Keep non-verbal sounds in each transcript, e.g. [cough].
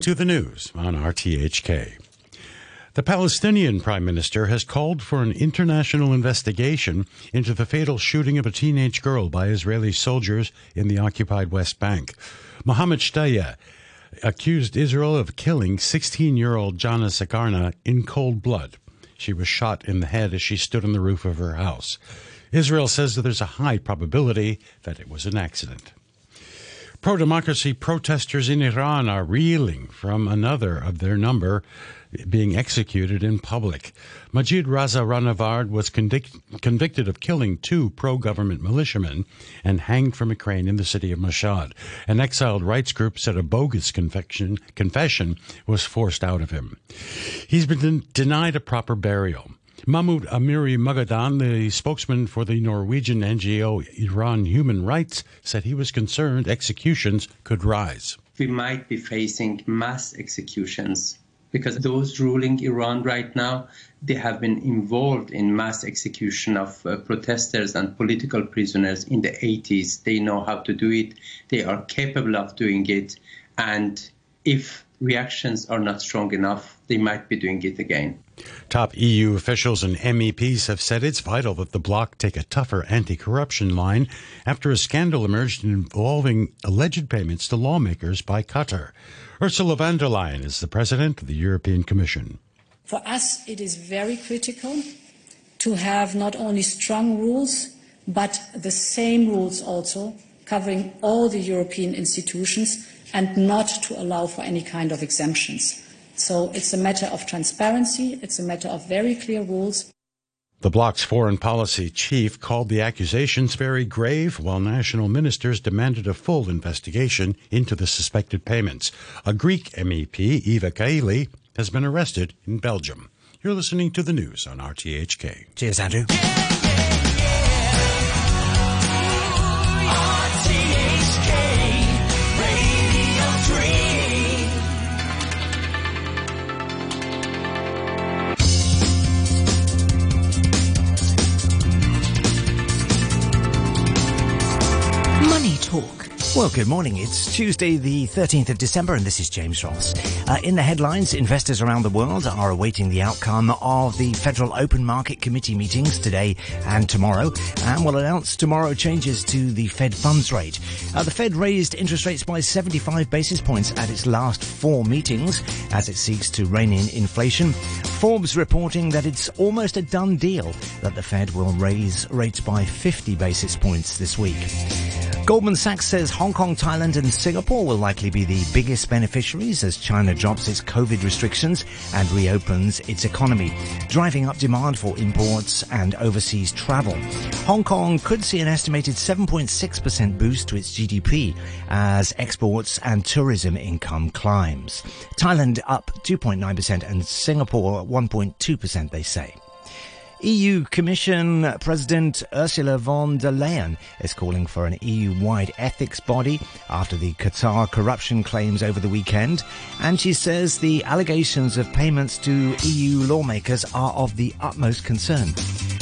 To the news on RTHK. The Palestinian Prime Minister has called for an international investigation into the fatal shooting of a teenage girl by Israeli soldiers in the occupied West Bank. Mohammed Shtayyeh accused Israel of killing 16 year old Jana Sakarna in cold blood. She was shot in the head as she stood on the roof of her house. Israel says that there's a high probability that it was an accident. Pro democracy protesters in Iran are reeling from another of their number being executed in public. Majid Reza Rahnavard was convict- convicted of killing two pro government militiamen and hanged from a crane in the city of Mashhad. An exiled rights group said a bogus confession, confession was forced out of him. He's been den- denied a proper burial. Mahmoud Amiri Moghadam, the spokesman for the Norwegian NGO Iran Human Rights, said he was concerned executions could rise. We might be facing mass executions because those ruling Iran right now, they have been involved in mass execution of uh, protesters and political prisoners in the 80s. They know how to do it. They are capable of doing it. And if reactions are not strong enough, they might be doing it again. Top EU officials and MEPs have said it's vital that the bloc take a tougher anti corruption line after a scandal emerged involving alleged payments to lawmakers by Qatar. Ursula von der Leyen is the president of the European Commission. For us, it is very critical to have not only strong rules, but the same rules also covering all the European institutions and not to allow for any kind of exemptions. So it's a matter of transparency, it's a matter of very clear rules. The bloc's foreign policy chief called the accusations very grave, while national ministers demanded a full investigation into the suspected payments. A Greek MEP, Eva Kaili, has been arrested in Belgium. You're listening to the news on RTHK. Cheers, Andrew. Well, good morning. It's Tuesday, the 13th of December, and this is James Ross. Uh, in the headlines, investors around the world are awaiting the outcome of the Federal Open Market Committee meetings today and tomorrow, and will announce tomorrow changes to the Fed funds rate. Uh, the Fed raised interest rates by 75 basis points at its last four meetings as it seeks to rein in inflation. Forbes reporting that it's almost a done deal that the Fed will raise rates by 50 basis points this week. Goldman Sachs says Hong Kong, Thailand and Singapore will likely be the biggest beneficiaries as China drops its COVID restrictions and reopens its economy, driving up demand for imports and overseas travel. Hong Kong could see an estimated 7.6% boost to its GDP as exports and tourism income climbs. Thailand up 2.9% and Singapore 1.2% they say. EU Commission President Ursula von der Leyen is calling for an EU-wide ethics body after the Qatar corruption claims over the weekend, and she says the allegations of payments to EU lawmakers are of the utmost concern.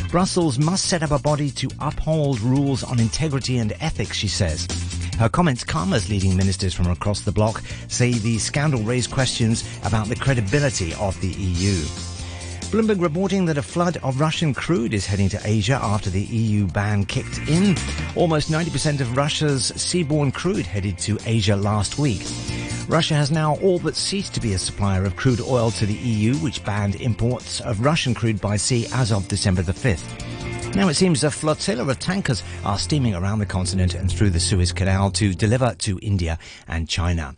Brussels must set up a body to uphold rules on integrity and ethics, she says. Her comments come as leading ministers from across the bloc say the scandal raised questions about the credibility of the EU. Bloomberg reporting that a flood of Russian crude is heading to Asia after the EU ban kicked in. Almost 90% of Russia's seaborne crude headed to Asia last week. Russia has now all but ceased to be a supplier of crude oil to the EU, which banned imports of Russian crude by sea as of December the 5th. Now it seems a flotilla of tankers are steaming around the continent and through the Suez Canal to deliver to India and China.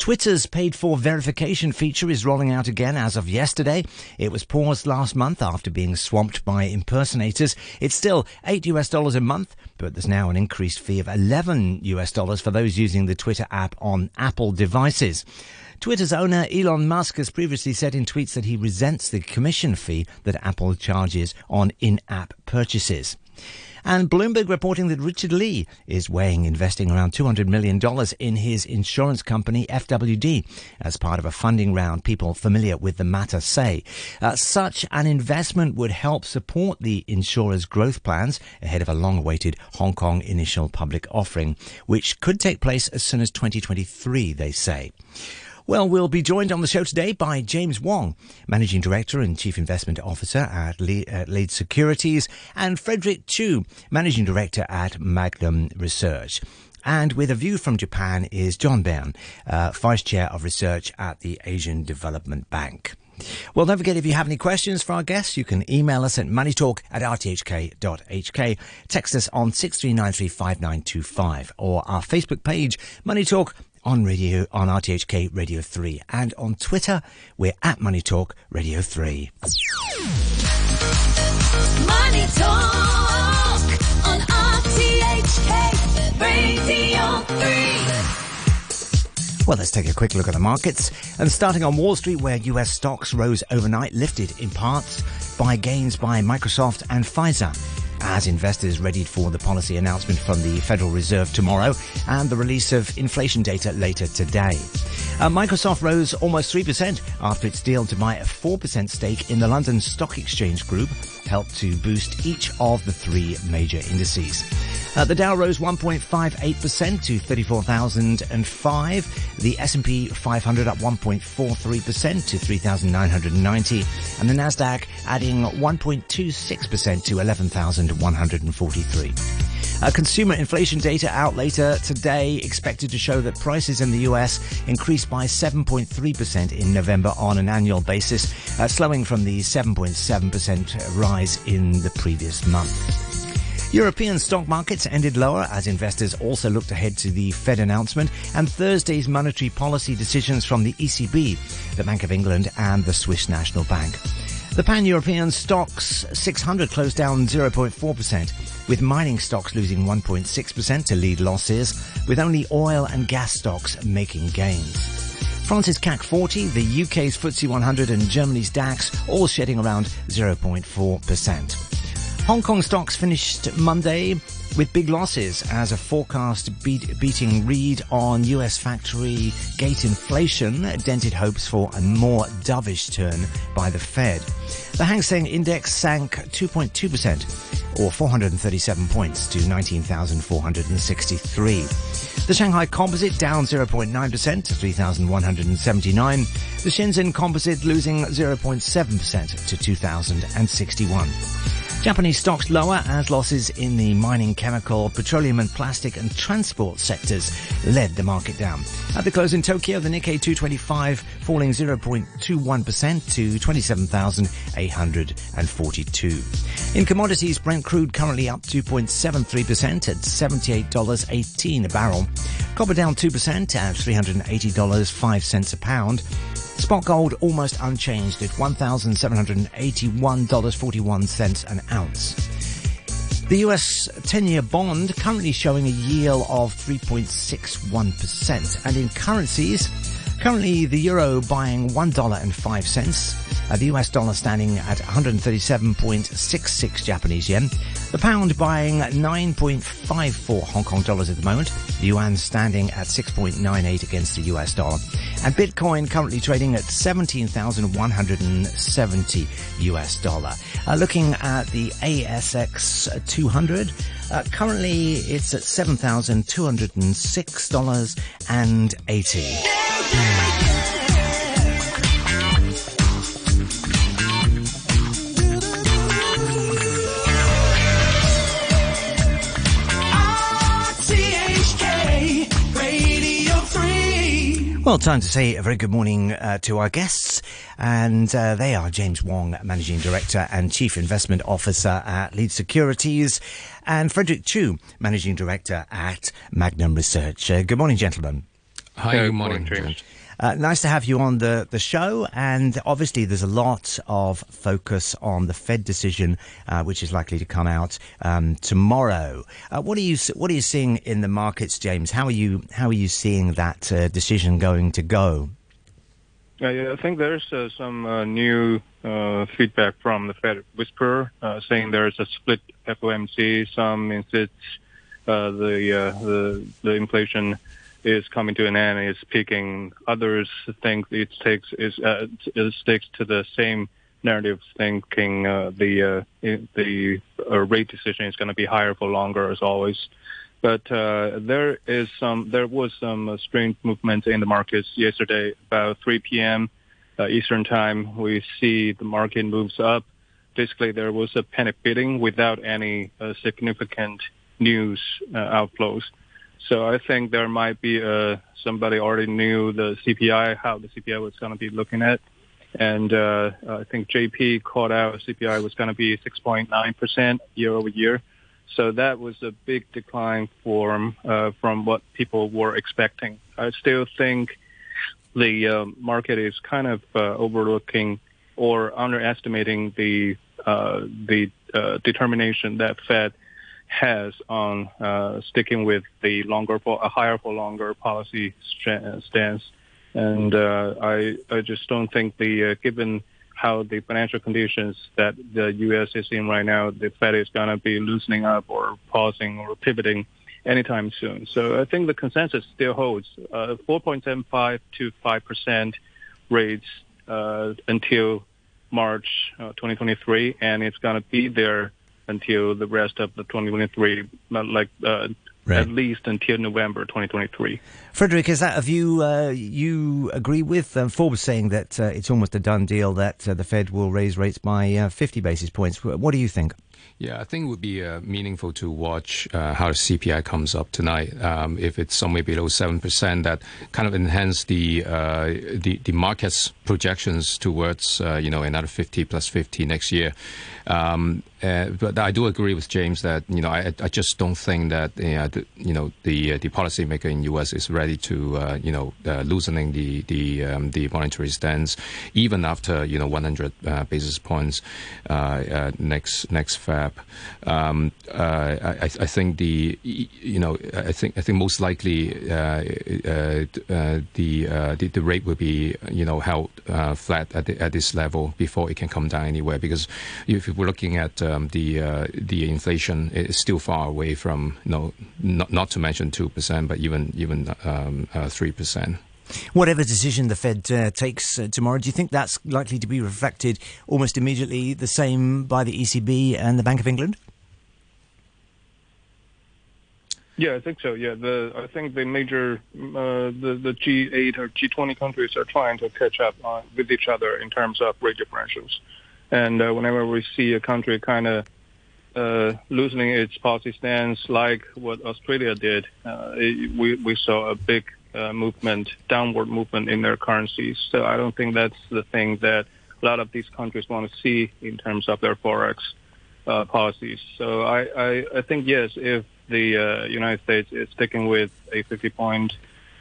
Twitter's paid for verification feature is rolling out again as of yesterday. It was paused last month after being swamped by impersonators. It's still 8 US dollars a month, but there's now an increased fee of 11 US dollars for those using the Twitter app on Apple devices. Twitter's owner Elon Musk has previously said in tweets that he resents the commission fee that Apple charges on in-app purchases. And Bloomberg reporting that Richard Li is weighing investing around $200 million in his insurance company, FWD, as part of a funding round people familiar with the matter say. Uh, such an investment would help support the insurer's growth plans ahead of a long awaited Hong Kong initial public offering, which could take place as soon as 2023, they say. Well, we'll be joined on the show today by James Wong, Managing Director and Chief Investment Officer at, Le- at Lead Securities, and Frederick Chu, Managing Director at Magnum Research. And with a view from Japan is John Beirne, uh, Vice Chair of Research at the Asian Development Bank. Well, don't forget if you have any questions for our guests, you can email us at moneytalk at rthk.hk, text us on 63935925 or our Facebook page, Money Talk on radio on RTHK Radio 3 and on Twitter we're at Money Talk Radio 3. Money Talk on RTHK Radio 3. Well, let's take a quick look at the markets. And starting on Wall Street, where US stocks rose overnight, lifted in parts by gains by Microsoft and Pfizer as investors readied for the policy announcement from the Federal Reserve tomorrow and the release of inflation data later today. Uh, Microsoft rose almost 3% after its deal to buy a 4% stake in the London Stock Exchange Group helped to boost each of the three major indices. Uh, the Dow rose 1.58% to 34,005. The S&P 500 up 1.43% to 3,990. And the Nasdaq adding 1.26% to 11,143. Uh, consumer inflation data out later today expected to show that prices in the US increased by 7.3% in November on an annual basis, uh, slowing from the 7.7% rise in the previous month. European stock markets ended lower as investors also looked ahead to the Fed announcement and Thursday's monetary policy decisions from the ECB, the Bank of England and the Swiss National Bank. The pan-European STOXX 600 closed down 0.4%, with mining stocks losing 1.6% to lead losses, with only oil and gas stocks making gains. France's CAC 40, the UK's FTSE 100 and Germany's DAX all shedding around 0.4%. Hong Kong stocks finished Monday with big losses as a forecast beat, beating read on US factory gate inflation dented hopes for a more dovish turn by the Fed. The Hang Seng Index sank 2.2% or 437 points to 19,463. The Shanghai Composite down 0.9% to 3,179. The Shenzhen Composite losing 0.7% to 2,061. Japanese stocks lower as losses in the mining, chemical, petroleum and plastic and transport sectors led the market down. At the close in Tokyo, the Nikkei 225 falling 0.21% to 27,842. In commodities, Brent crude currently up 2.73% at $78.18 a barrel. Copper down 2% at $380.05 a pound. Spot gold almost unchanged at $1,781.41 an ounce. The US 10-year bond currently showing a yield of 3.61%. And in currencies, currently the euro buying $1.05, uh, the US dollar standing at 137.66 Japanese yen, the pound buying 9.54 Hong Kong dollars at the moment. The yuan standing at 6.98 against the US dollar. And Bitcoin currently trading at 17,170 US dollar. Uh, looking at the ASX 200, uh, currently it's at $7,206.80. Well, time to say a very good morning uh, to our guests, and uh, they are James Wong, Managing Director and Chief Investment Officer at Lead Securities, and Frederick Chu, Managing Director at Magnum Research. Uh, good morning, gentlemen. Hi, good morning, James. Uh, nice to have you on the, the show. And obviously, there's a lot of focus on the Fed decision, uh, which is likely to come out um, tomorrow. Uh, what are you What are you seeing in the markets, James? How are you How are you seeing that uh, decision going to go? I think there's uh, some uh, new feedback from the Fed Whisperer saying there's a split FOMC. Some insists the the the inflation is coming to an end is peaking. Others think it takes is uh, it sticks to the same narrative, thinking uh, the uh, the uh, rate decision is going to be higher for longer as always. But uh, there is some, there was some uh, strange movement in the markets yesterday. About 3 p.m. Eastern time, we see the market moves up. Basically, there was a panic bidding without any significant news outflows. So I think there might be uh, somebody already knew the CPI, how the CPI was going to be looking at. And uh, I think JP called out CPI was going to be 6.9% year over year. So that was a big decline from uh, from what people were expecting. I still think the uh, market is kind of uh, overlooking or underestimating the uh, the uh, determination that Fed has on uh, sticking with the longer for a higher for longer policy stance. And I I just don't think the given how the financial conditions that the U.S. is in right now, the Fed is going to be loosening up or pausing or pivoting anytime soon. So I think the consensus still holds uh, 4.75 to 5 percent rates uh, until March uh, 2023, and it's going to be there until the rest of the 2023, like uh, right. at least until November 2023. Frederick, is that a view uh, you agree with? Um, Forbes saying that uh, it's almost a done deal that uh, the Fed will raise rates by uh, 50 basis points. What do you think? Yeah, I think it would be uh, meaningful to watch uh, how the CPI comes up tonight. Um, if it's somewhere below seven percent, that kind of enhance the uh, the the market's projections towards uh, you know another fifty plus fifty next year. Um, uh, but I do agree with James that you know I, I just don't think that uh, the, you know the uh, the policymaker in U.S. is ready to uh, you know loosening the the um, the monetary stance even after you know 100 uh, basis points next next Feb. Um, I, I, think the you know I think I think most likely the, the the rate will be you know held flat at the, at this level before it can come down anywhere because if we're looking at um, the uh, the inflation it's still far away from you know, not, not to mention two percent, but even even um, uh, three um, percent. Whatever decision the Fed uh, takes uh, tomorrow, do you think that's likely to be reflected almost immediately the same by the ECB and the Bank of England? Yeah, I think so. Yeah, the I think the major uh, the the G8 or G20 countries are trying to catch up on, with each other in terms of rate differentials. And uh, whenever we see a country kind of uh, loosening its policy stance, like what Australia did, uh, it, we we saw a big uh, movement, downward movement in their currencies. So I don't think that's the thing that a lot of these countries want to see in terms of their forex uh, policies. So I, I I think yes, if the uh, United States is sticking with a 50 point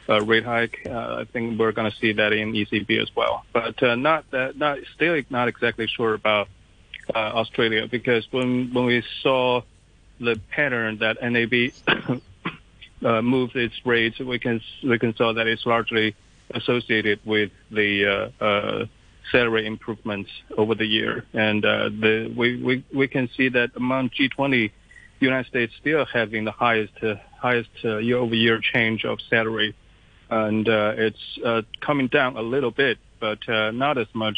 uh, rate hike. Uh, I think we're going to see that in ECB as well, but not that, not still not exactly sure about Australia because when when we saw the pattern that NAB [coughs] uh, moved its rates, we can we can saw that it's largely associated with the uh, uh, salary improvements over the year, and uh, the we, we we can see that among G20, United States still having the highest uh, highest uh, year-over-year change of salary and uh, it's coming down a little bit, but not as much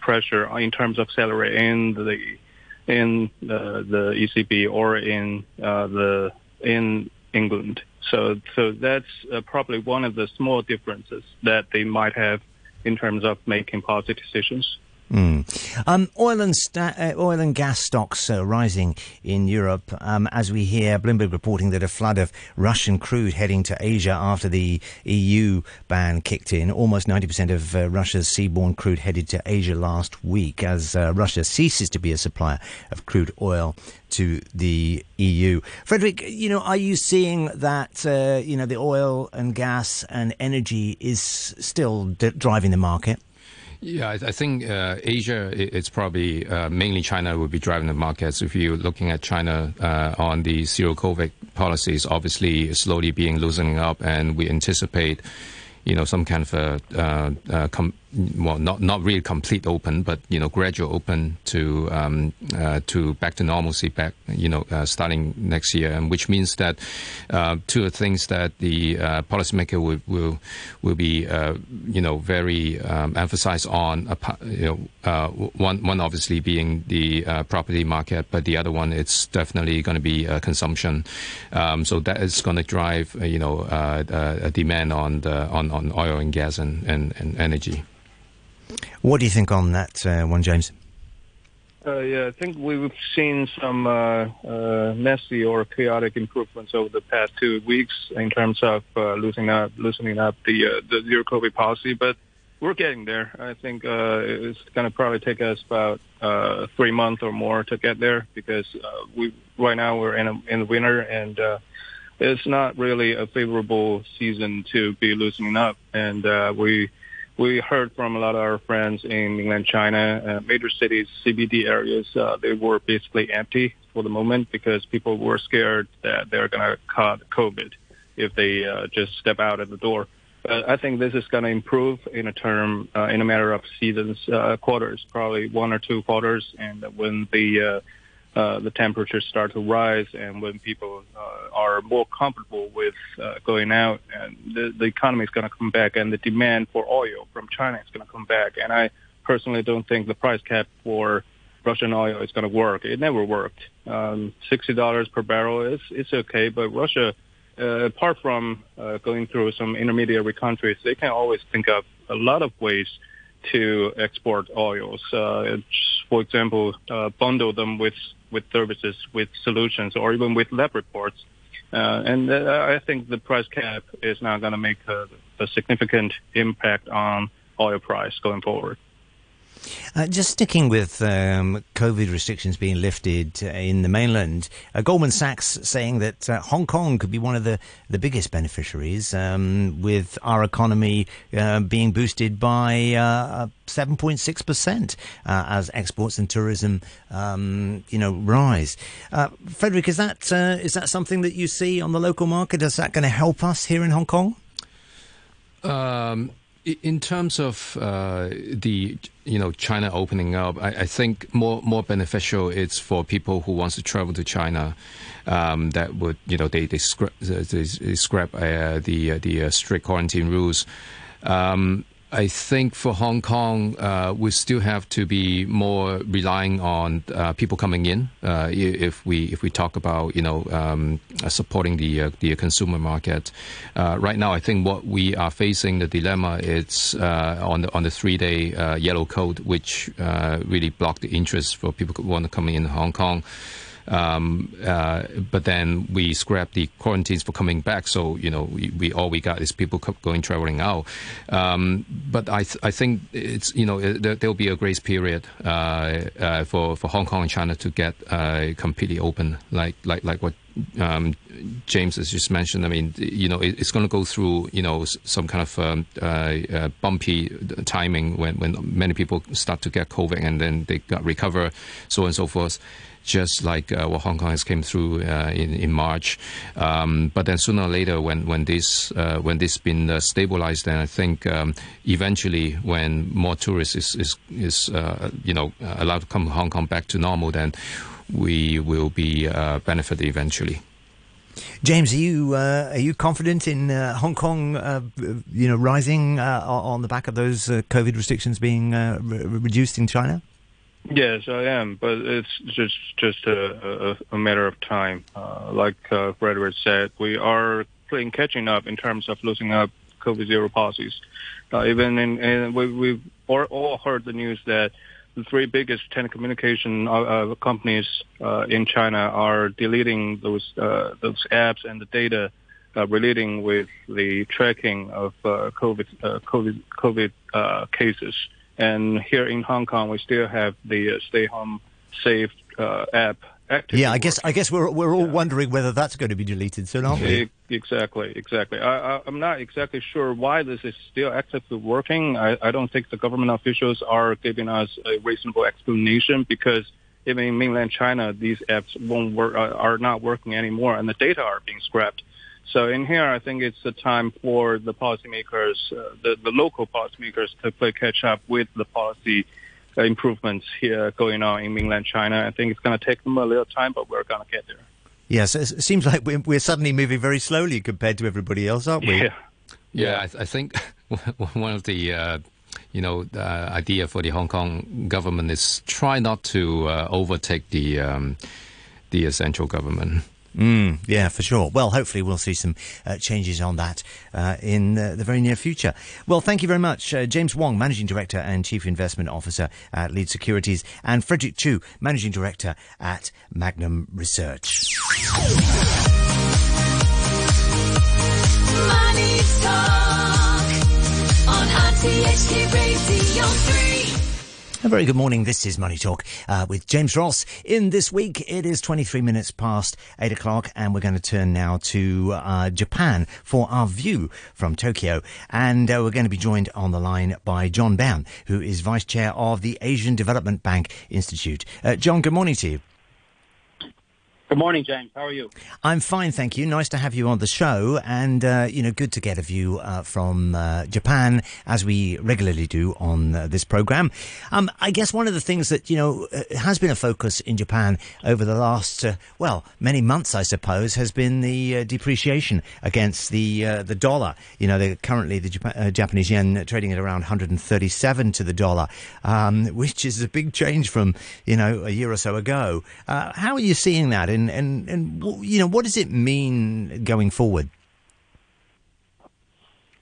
pressure in terms of salary in the in the, ECB or in the in England. So so that's probably one of the small differences that they might have in terms of making policy decisions. Mm. Um, oil and sta- uh, oil and gas stocks uh, rising in Europe um, as we hear Bloomberg reporting that a flood of Russian crude heading to Asia after the EU ban kicked in. Almost 90% of uh, Russia's seaborne crude headed to Asia last week as uh, Russia ceases to be a supplier of crude oil to the EU. Frederick, you know, are you seeing that uh, you know the oil and gas and energy is still d- driving the market? Yeah, I, I think uh, Asia, it's probably uh, mainly China will be driving the markets. If you're looking at China uh, on the zero COVID policies, obviously slowly being loosening up, and we anticipate you know, some kind of a uh, uh, com- well, not not really complete open, but you know, gradual open to um, uh, to back to normalcy, back you know, uh, starting next year, and which means that uh, two of the things that the uh, policymaker will will will be you know very um, emphasized on, you know, one one obviously being the property market, but the other one it's definitely going to be consumption. Um, so that is going to drive you know a demand on the on, on oil and gas and, and, and energy. What do you think on that uh, one, James? Uh, yeah, I think we've seen some uh, uh, messy or chaotic improvements over the past two weeks in terms of uh, loosening up, loosening up the uh, the zero COVID policy, but we're getting there. I think uh, it's going to probably take us about uh, three months or more to get there because uh, we right now we're in a, in the winter and uh, it's not really a favorable season to be loosening up, and uh, we we heard from a lot of our friends in mainland China, uh, major cities, CBD areas, uh, they were basically empty for the moment because people were scared that they're going to caught COVID if they uh, just step out of the door. But I think this is going to improve in a term, uh, in a matter of seasons, uh, quarters, probably one or two quarters. And when the uh, uh, the temperatures start to rise and when people uh, are more comfortable with uh, going out and the, the economy is going to come back and the demand for oil from China is going to come back. And I personally don't think the price cap for Russian oil is going to work. It never worked. Um, $60 per barrel is it's okay, but Russia, uh, apart from uh, going through some intermediary countries, they can always think of a lot of ways to export oils. For example, bundle them with with services, with solutions, or even with lab reports. Uh, and uh, I think the price cap is now going to make a, a significant impact on oil price going forward. Uh, just sticking with um, COVID restrictions being lifted uh, in the mainland, uh, Goldman Sachs saying that uh, Hong Kong could be one of the, the biggest beneficiaries, um, with our economy uh, being boosted by 7.6% uh, as exports and tourism, um, you know, rise. Frederick, is that is that something that you see on the local market? Is that going to help us here in Hong Kong? Um, in terms of uh, the you know China opening up, I, I, think more more beneficial it's for people who wants to travel to China. Um, that would you know they they, scrap, they, they scrap uh, the uh, the uh, strict quarantine rules. Um, I think for Hong Kong, uh, we still have to be more relying on uh, people coming in. Uh, if we if we talk about you know um, uh, supporting the uh, the consumer market, uh, right now I think what we are facing the dilemma is on the on the three day yellow code, which really blocked the interest for people who want to come in Hong Kong. Um, uh, but then we scrapped the quarantines for coming back. So you know, we, we all we got is people going traveling out. Um, but I th- I think it's you know there, will be a grace period uh, uh, for for Hong Kong and China to get uh, completely open, like like like what um, James has just mentioned, I mean, you know, it, it's going to go through, you know, some kind of um, uh, uh, bumpy timing when, when many people start to get COVID and then they got recover, so on and so forth just like uh, what Hong Kong has came through uh, in in March. Um, but then sooner or later, when when this uh, when this been uh, stabilized, then I think um, eventually, when more tourists is is, is uh, you know allowed to come to Hong Kong back to normal, then we will be uh, benefited eventually. James, are you uh, are you confident in uh, Hong Kong, uh, you know, rising on the back of those COVID restrictions being re- reduced in China? Yes, I am, but it's just just a, a, a matter of time. Uh, like uh, Frederick said, we are playing catching up in terms of losing up COVID zero policies. Uh, even in, we, we've all heard the news that the three biggest telecommunication uh, uh, companies uh, in China are deleting those uh, those apps and the data uh, relating with the tracking of uh, COVID COVID COVID cases. And here in Hong Kong, we still have the uh, Stay Home Safe uh, app. Active. Yeah, I guess I guess we're we're all yeah. wondering whether that's going to be deleted soon, aren't we? Exactly, exactly. I, am not exactly sure why this is still actively working. I, I don't think the government officials are giving us a reasonable explanation because even in mainland China, these apps won't work, uh, are not working anymore, and the data are being scrapped. So in here, I think it's the time for the policymakers, uh, the, the local policymakers to play catch up with the policy uh, improvements here going on in mainland China. I think it's going to take them a little time, but we're going to get there. Yes, it seems like we're, we're suddenly moving very slowly compared to everybody else, aren't we? Yeah. Yeah, I, th- I think [laughs] one of the uh, you know uh, idea for the Hong Kong government is try not to uh, overtake the um, the central government. Mm, yeah, for sure. Well, hopefully we'll see some uh, changes on that uh, in uh, the very near future. Well, thank you very much, uh, James Wong, Managing Director and Chief Investment Officer at Lead Securities, and Frederick Chu, Managing Director at Magnum Research. Money Talk on RTHK Radio 3. A very good morning. This is Money Talk uh, with James Ross. In this week, it is 23 minutes past 8 o'clock, and we're going to turn now to uh, Japan for our view from Tokyo. And uh, we're going to be joined on the line by John Beirne, who is Vice Chair of the Asian Development Bank Institute. Uh, John, good morning to you. Good morning, James. How are you? I'm fine, thank you. Nice to have you on the show, and uh, you know, good to get a view uh, from uh, Japan as we regularly do on uh, this program. Um, I guess one of the things that you know uh, has been a focus in Japan over the last uh, well many months, I suppose, has been the depreciation against the the dollar. You know, currently the Jap- Japanese yen trading at around 137 to the dollar, um, [laughs] which is a big change from you know a year or so ago. how are you seeing that? And, and, and you know, what does it mean going forward?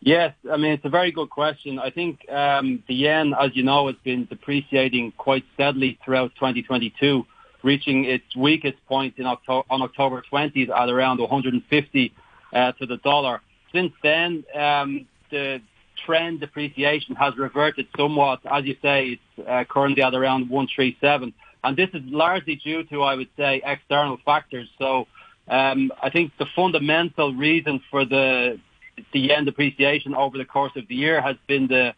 Yes, I mean, it's a very good question. I think um, the yen, as you know, has been depreciating quite steadily throughout 2022, reaching its weakest point in October, on October 20th at around 150 uh, to the dollar. Since then, um, the trend depreciation has reverted somewhat. As you say, it's uh, currently at around 137. And this is largely due to, I would say, external factors. So um, I think the fundamental reason for the the yen depreciation over the course of the year has been the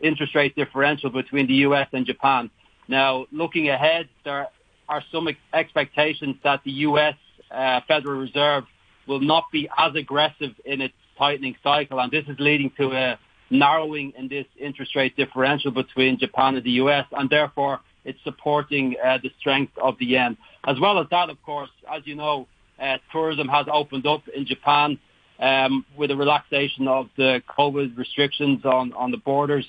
interest rate differential between the US and Japan. Now, looking ahead, there are some expectations that the US uh, Federal Reserve will not be as aggressive in its tightening cycle, and this is leading to a narrowing in this interest rate differential between Japan and the US, and therefore it's supporting uh, the strength of the yen. As well as that, of course, as you know, uh, tourism has opened up in Japan um, with a relaxation of the COVID restrictions on, on the borders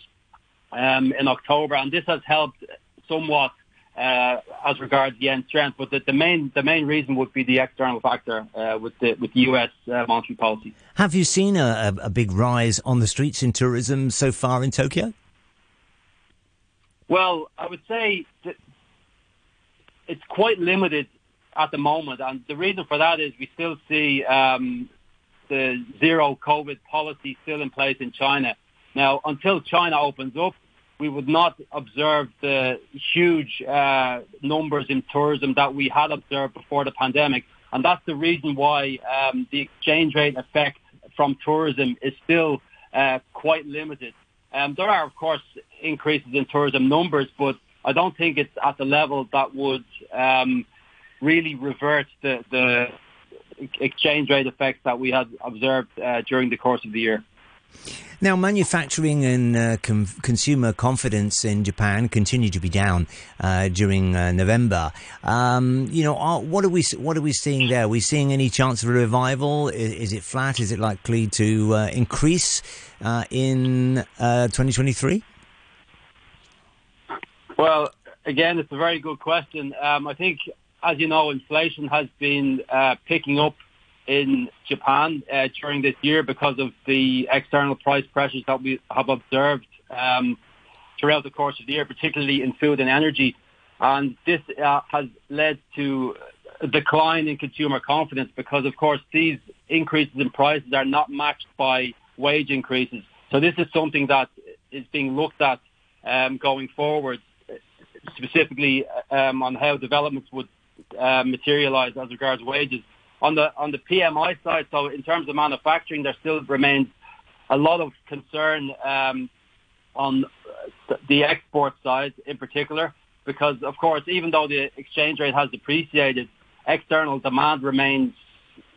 um, in October, and this has helped somewhat uh, as regards yen strength. But the, the, main the main reason would be the external factor uh, with the with the U.S. Uh, monetary policy. Have you seen a, a, big rise on the streets in tourism so far in Tokyo? Well, I would say that it's quite limited at the moment, and the reason for that is we still see um, the zero COVID policy still in place in China. Now, until China opens up, we would not observe the huge uh, numbers in tourism that we had observed before the pandemic, and that's the reason why um, the exchange rate effect from tourism is still uh, quite limited. Um, there are, of course, increases in tourism numbers, but I don't think it's at the level that would um, really revert the, the exchange rate effects that we had observed uh, during the course of the year. Now, manufacturing and uh, com- consumer confidence in Japan continue to be down uh, during uh, November. Um, you know, are, what are we what are we seeing there? Are we seeing any chance of a revival? Is, is it flat? Is it likely to uh, increase uh, in 2023? Uh, well, again, it's a very good question. Um, I think, as you know, inflation has been picking up in Japan uh, during this year because of the external price pressures that we have observed um, throughout the course of the year, particularly in food and energy. And this uh, has led to a decline in consumer confidence because, of course, these increases in prices are not matched by wage increases. So this is something that is being looked at um, going forward, specifically um, on how developments would uh, materialize as regards wages. On the on the PMI side, so in terms of manufacturing, there still remains a lot of concern um, on the export side in particular, because of course, even though the exchange rate has depreciated, external demand remains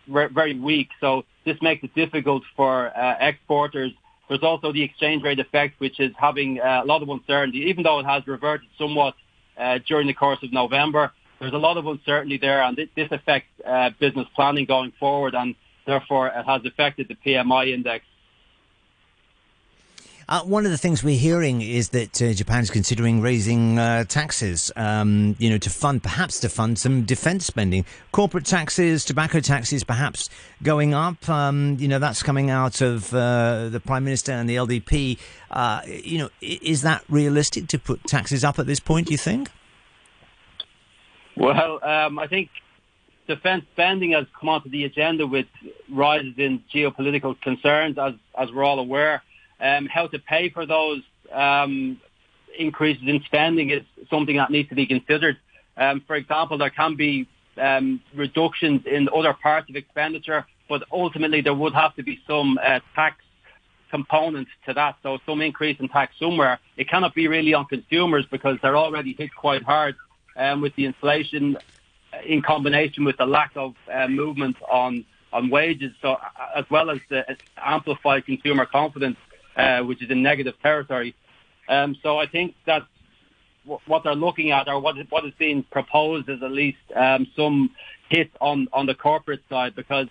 ver- very weak. So this makes it difficult for uh, exporters. There's also the exchange rate effect, which is having uh, a lot of uncertainty, even though it has reverted somewhat uh, during the course of November. There's a lot of uncertainty there, and this, affects uh, business planning going forward, and therefore it has affected the PMI index. Uh, one of the things we're hearing is that uh, is considering raising uh, taxes, um, you know, to fund, perhaps to fund some defence spending. Corporate taxes, tobacco taxes, perhaps going up. Um, you know, that's coming out of uh, the Prime Minister and the LDP. Uh, you know, is that realistic to put taxes up at this point, do you think? Well, um, I think defence spending has come onto the agenda with rises in geopolitical concerns, as as we're all aware. Um, how to pay for those um, increases in spending is something that needs to be considered. Um, for example, there can be um, reductions in other parts of expenditure, but ultimately there would have to be some uh, tax component to that. So some increase in tax somewhere. It cannot be really on consumers because they're already hit quite hard um, with the inflation uh, in combination with the lack of uh, movement on on wages, so uh, as well as the amplified consumer confidence, uh, which is in negative territory. Um, so I think that what they're looking at, or what is, what is being proposed, is at least um, some hit on on the corporate side because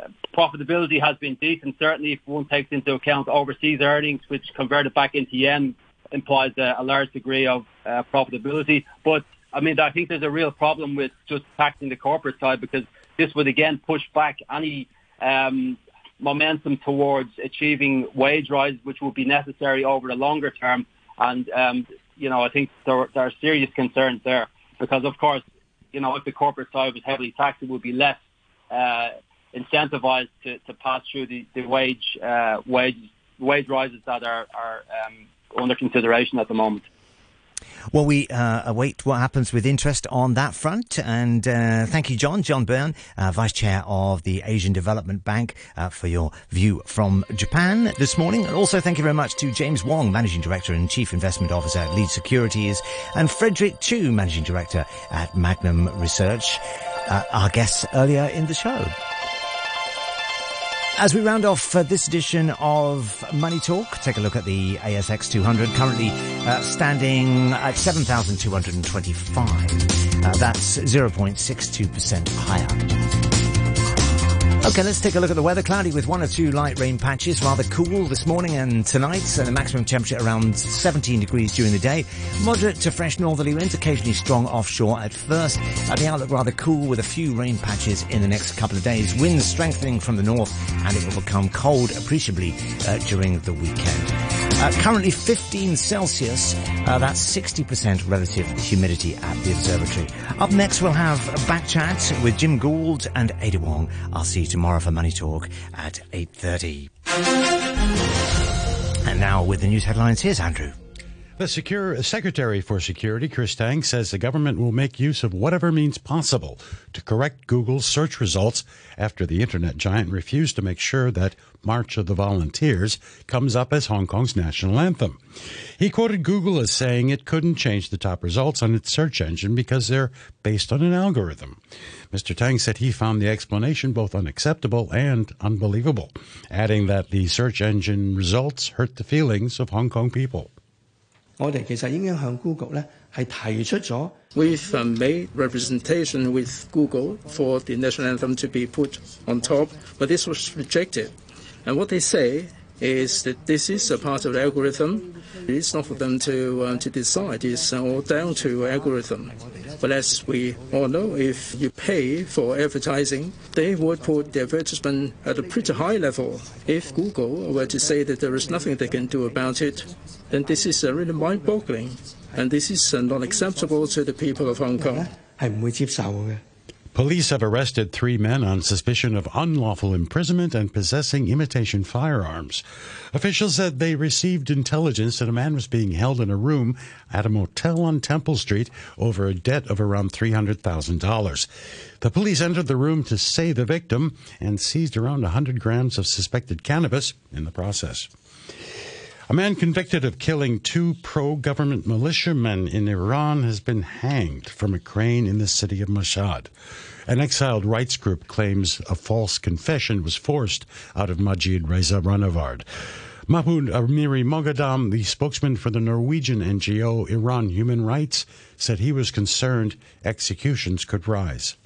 uh, profitability has been decent. Certainly, if one takes into account overseas earnings, which converted back into yen implies a, a large degree of uh, profitability. But I mean, I think there's a real problem with just taxing the corporate side because this would again push back any um, momentum towards achieving wage rise, which will be necessary over the longer term. And um, you know, I think there, there are serious concerns there because, of course, you know, if the corporate side was heavily taxed, it would be less uh, incentivized to, to pass through the, the wage uh, wage wage rises that are, are um, under consideration at the moment. Well, we uh, await what happens with interest on that front. And uh, thank you, John. John Beirne, uh, Vice Chair of the Asian Development Bank, uh, for your view from Japan this morning. And also, thank you very much to James Wong, Managing Director and Chief Investment Officer at Lead Securities, and Frederick Chu, Managing Director at Magnum Research, uh, our guests earlier in the show. As we round off uh, this edition of Money Talk, take a look at the ASX 200, currently uh, standing at 7,225. Uh, that's 0.62% higher. Okay, let's take a look at the weather. Cloudy with one or two light rain patches. Rather cool this morning and tonight. And the maximum temperature around 17 degrees during the day. Moderate to fresh northerly winds, occasionally strong offshore at first. Uh, the outlook rather cool with a few rain patches in the next couple of days. Winds strengthening from the north and it will become cold appreciably uh, during the weekend. Uh, currently 15 Celsius. Uh, that's 60% relative humidity at the observatory. Up next, we'll have a back chat with Jim Gould and Ada Wong. I'll see you tomorrow for Money Talk at 8.30. And now with the news headlines, here's Andrew. The Secure Secretary for Security, Chris Tang, says the government will make use of whatever means possible to correct Google's search results after the internet giant refused to make sure that March of the Volunteers comes up as Hong Kong's national anthem. He quoted Google as saying it couldn't change the top results on its search engine because they're based on an algorithm. Mr. Tang said he found the explanation both unacceptable and unbelievable, adding that the search engine results hurt the feelings of Hong Kong people. 我哋其实已经向 Google 咧系提出咗 We've um, made representation with Google for the national anthem to be put on top, but this was rejected. And what they say is that this is a part of the algorithm. It's not for them to um, to decide. It's all down to algorithm. But as we all know, if you pay for advertising, they would put the advertisement at a pretty high level. If Google were to say that there is nothing they can do about it, then this is really mind-boggling, and this is not acceptable to the people of Hong Kong. Police have arrested three men on suspicion of unlawful imprisonment and possessing imitation firearms. Officials said they received intelligence that a man was being held in a room at a motel on Temple Street over a debt of around $300,000. The police entered the room to save the victim and seized around 100 grams of suspected cannabis in the process. A man convicted of killing two pro government militiamen in Iran has been hanged from a crane in the city of Mashhad. An exiled rights group claims a false confession was forced out of Majid Reza Rahnavard. Mahmoud Amiri Moghadam, the spokesman for the Norwegian NGO Iran Human Rights, said he was concerned executions could rise.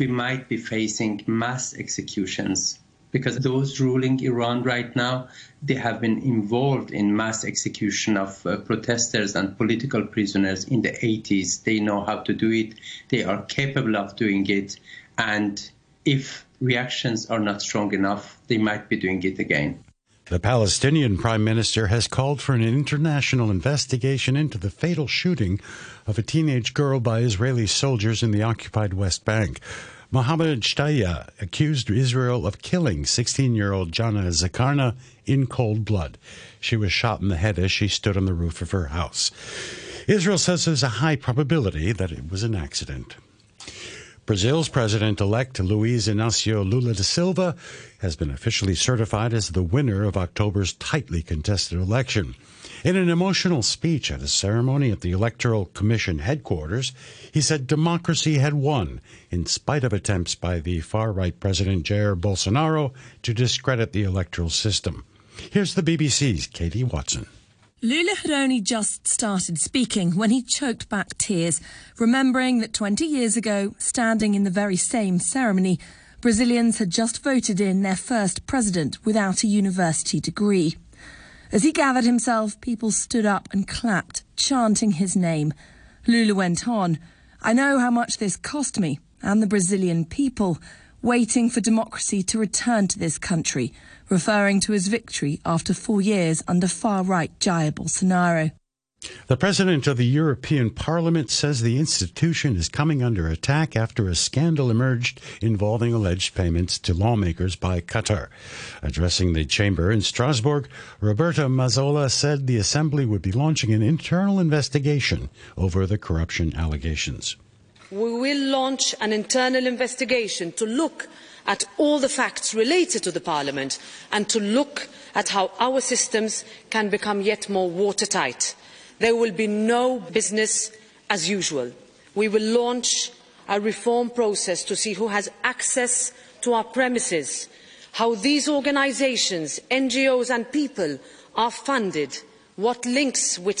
We might be facing mass executions because those ruling Iran right now, they have been involved in mass execution of uh, protesters and political prisoners in the 80s. They know how to do it. They are capable of doing it. And if reactions are not strong enough, they might be doing it again. The Palestinian Prime Minister has called for an international investigation into the fatal shooting of a teenage girl by Israeli soldiers in the occupied West Bank. Mohammed Shtaya accused Israel of killing 16 year old Jana Zakarna in cold blood. She was shot in the head as she stood on the roof of her house. Israel says there's a high probability that it was an accident. Brazil's president elect Luiz Inácio Lula da Silva has been officially certified as the winner of October's tightly contested election. In an emotional speech at a ceremony at the Electoral Commission headquarters, he said democracy had won in spite of attempts by the far right President Jair Bolsonaro to discredit the electoral system. Here's the BBC's Katie Watson. Lula had only just started speaking when he choked back tears, remembering that 20 years ago, standing in the very same ceremony, Brazilians had just voted in their first president without a university degree. As he gathered himself, people stood up and clapped, chanting his name. Lula went on, I know how much this cost me and the Brazilian people, waiting for democracy to return to this country, referring to his victory after four years under far right Jair Bolsonaro. The president of the European Parliament says the institution is coming under attack after a scandal emerged involving alleged payments to lawmakers by Qatar. Addressing the chamber in Strasbourg, Roberta Metsola said the assembly would be launching an internal investigation over the corruption allegations. We will launch an internal investigation to look at all the facts related to the Parliament and to look at how our systems can become yet more watertight. There will be no business as usual. We will launch a reform process to see who has access to our premises, how these organisations, NGOs and people are funded, what links with